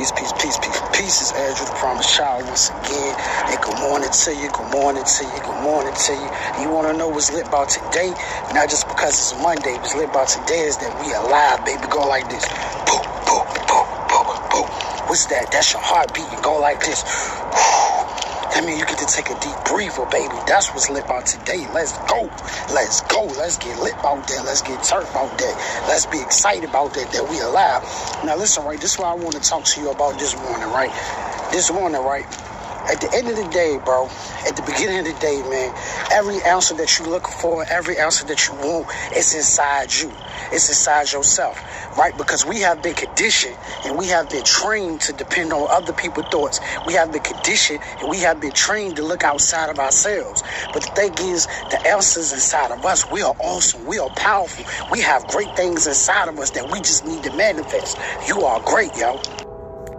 Peace, peace, peace, peace. Peace is Andrew the Promised Child once again. And good morning to you, good morning to you, good morning to you. You want to know what's lit about today? Not just because it's Monday, what's lit about today is that we alive, baby. Go like this. Boop, boop, boop, boop, boop. What's that? That's your heartbeat. You go like this. That means you get to take a deep breather, baby. That's what's lit about today. Let's go. Let's go. Let's get lit about that. Let's get turned about that. Let's be excited about that, that we alive. Now, listen, right? This is what I want to talk to you about this morning, right? This morning, right? At the end of the day, bro, at the beginning of the day, man, every answer that you look for, every answer that you want, it's inside you. It's inside yourself, right? Because we have been conditioned and we have been trained to depend on other people's thoughts. We have been conditioned and we have been trained to look outside of ourselves. But the thing is, the answers inside of us, we are awesome. We are powerful. We have great things inside of us that we just need to manifest. You are great, yo.